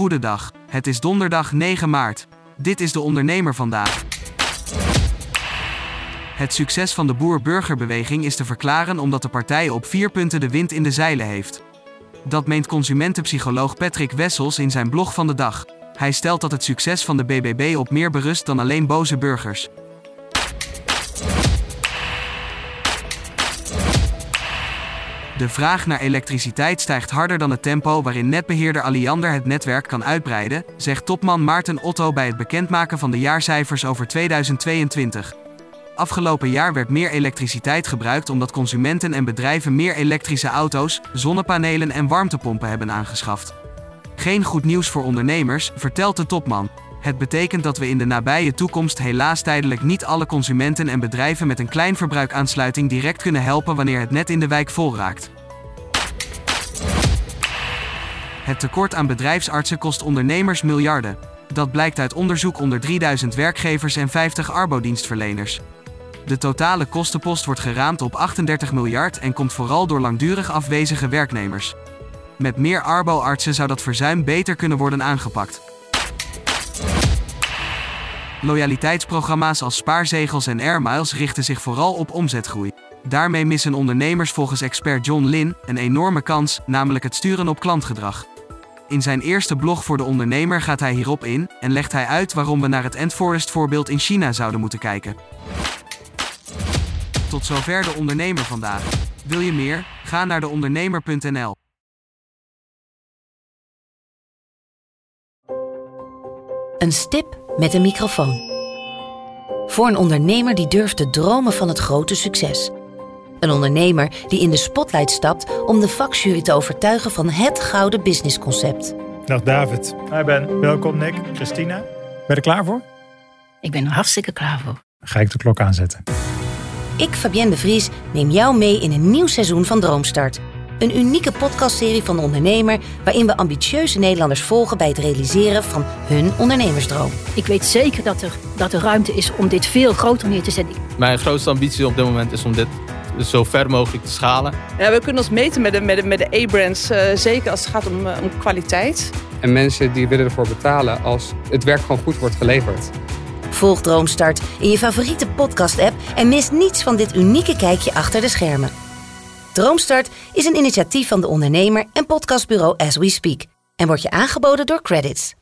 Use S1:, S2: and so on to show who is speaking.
S1: Goedendag. Het is donderdag 9 maart. Dit is de ondernemer vandaag. Het succes van de boer-burgerbeweging is te verklaren omdat de partij op vier punten de wind in de zeilen heeft. Dat meent consumentenpsycholoog Patrick Wessels in zijn blog van de dag. Hij stelt dat het succes van de BBB op meer berust dan alleen boze burgers. De vraag naar elektriciteit stijgt harder dan het tempo waarin netbeheerder Alliander het netwerk kan uitbreiden, zegt topman Maarten Otto bij het bekendmaken van de jaarcijfers over 2022. Afgelopen jaar werd meer elektriciteit gebruikt omdat consumenten en bedrijven meer elektrische auto's, zonnepanelen en warmtepompen hebben aangeschaft. Geen goed nieuws voor ondernemers, vertelt de topman. Het betekent dat we in de nabije toekomst helaas tijdelijk niet alle consumenten en bedrijven met een kleinverbruikaansluiting direct kunnen helpen wanneer het net in de wijk vol raakt. Het tekort aan bedrijfsartsen kost ondernemers miljarden. Dat blijkt uit onderzoek onder 3000 werkgevers en 50 arbodienstverleners. De totale kostenpost wordt geraamd op 38 miljard en komt vooral door langdurig afwezige werknemers. Met meer arbo-artsen zou dat verzuim beter kunnen worden aangepakt. Loyaliteitsprogramma's als spaarzegels en airmiles richten zich vooral op omzetgroei. Daarmee missen ondernemers volgens expert John Lin een enorme kans, namelijk het sturen op klantgedrag. In zijn eerste blog voor de ondernemer gaat hij hierop in en legt hij uit waarom we naar het Endforest voorbeeld in China zouden moeten kijken. Tot zover de ondernemer vandaag. Wil je meer? Ga naar deondernemer.nl.
S2: Een stip met een microfoon. Voor een ondernemer die durft te dromen van het grote succes. Een ondernemer die in de spotlight stapt om de vakjury te overtuigen van het gouden businessconcept.
S3: Dag David.
S4: Hi Ben.
S3: Welkom Nick. Christina. Ben je er klaar voor?
S5: Ik ben er hartstikke klaar voor.
S3: Dan ga ik de klok aanzetten.
S2: Ik, Fabienne de Vries, neem jou mee in een nieuw seizoen van Droomstart. Een unieke podcastserie van de ondernemer waarin we ambitieuze Nederlanders volgen bij het realiseren van hun ondernemersdroom.
S5: Ik weet zeker dat er, dat er ruimte is om dit veel groter neer te zetten.
S6: Mijn grootste ambitie op dit moment is om dit zo ver mogelijk te schalen.
S7: Ja, we kunnen ons meten met de, met de, met de A-brands, uh, zeker als het gaat om, uh, om kwaliteit.
S8: En mensen die willen ervoor betalen als het werk gewoon goed wordt geleverd.
S2: Volg Droomstart in je favoriete podcast-app en mis niets van dit unieke kijkje achter de schermen. Droomstart is een initiatief van de ondernemer en podcastbureau As We Speak en wordt je aangeboden door Credits.